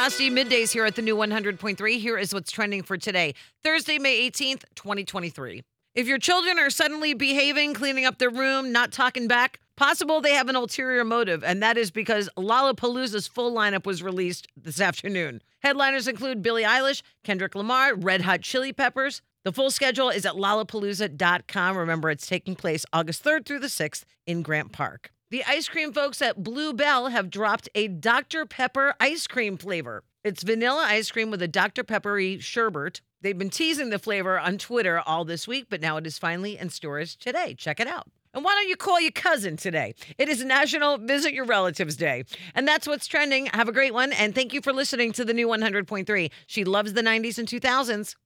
Tosti middays here at the new 100.3. Here is what's trending for today, Thursday, May 18th, 2023. If your children are suddenly behaving, cleaning up their room, not talking back, possible they have an ulterior motive, and that is because Lollapalooza's full lineup was released this afternoon. Headliners include Billie Eilish, Kendrick Lamar, Red Hot Chili Peppers. The full schedule is at lollapalooza.com. Remember, it's taking place August 3rd through the 6th in Grant Park. The ice cream folks at Blue Bell have dropped a Dr. Pepper ice cream flavor. It's vanilla ice cream with a Dr. Peppery sherbet. They've been teasing the flavor on Twitter all this week, but now it is finally in stores today. Check it out. And why don't you call your cousin today? It is National Visit Your Relatives Day. And that's what's trending. Have a great one. And thank you for listening to the new 100.3. She loves the 90s and 2000s.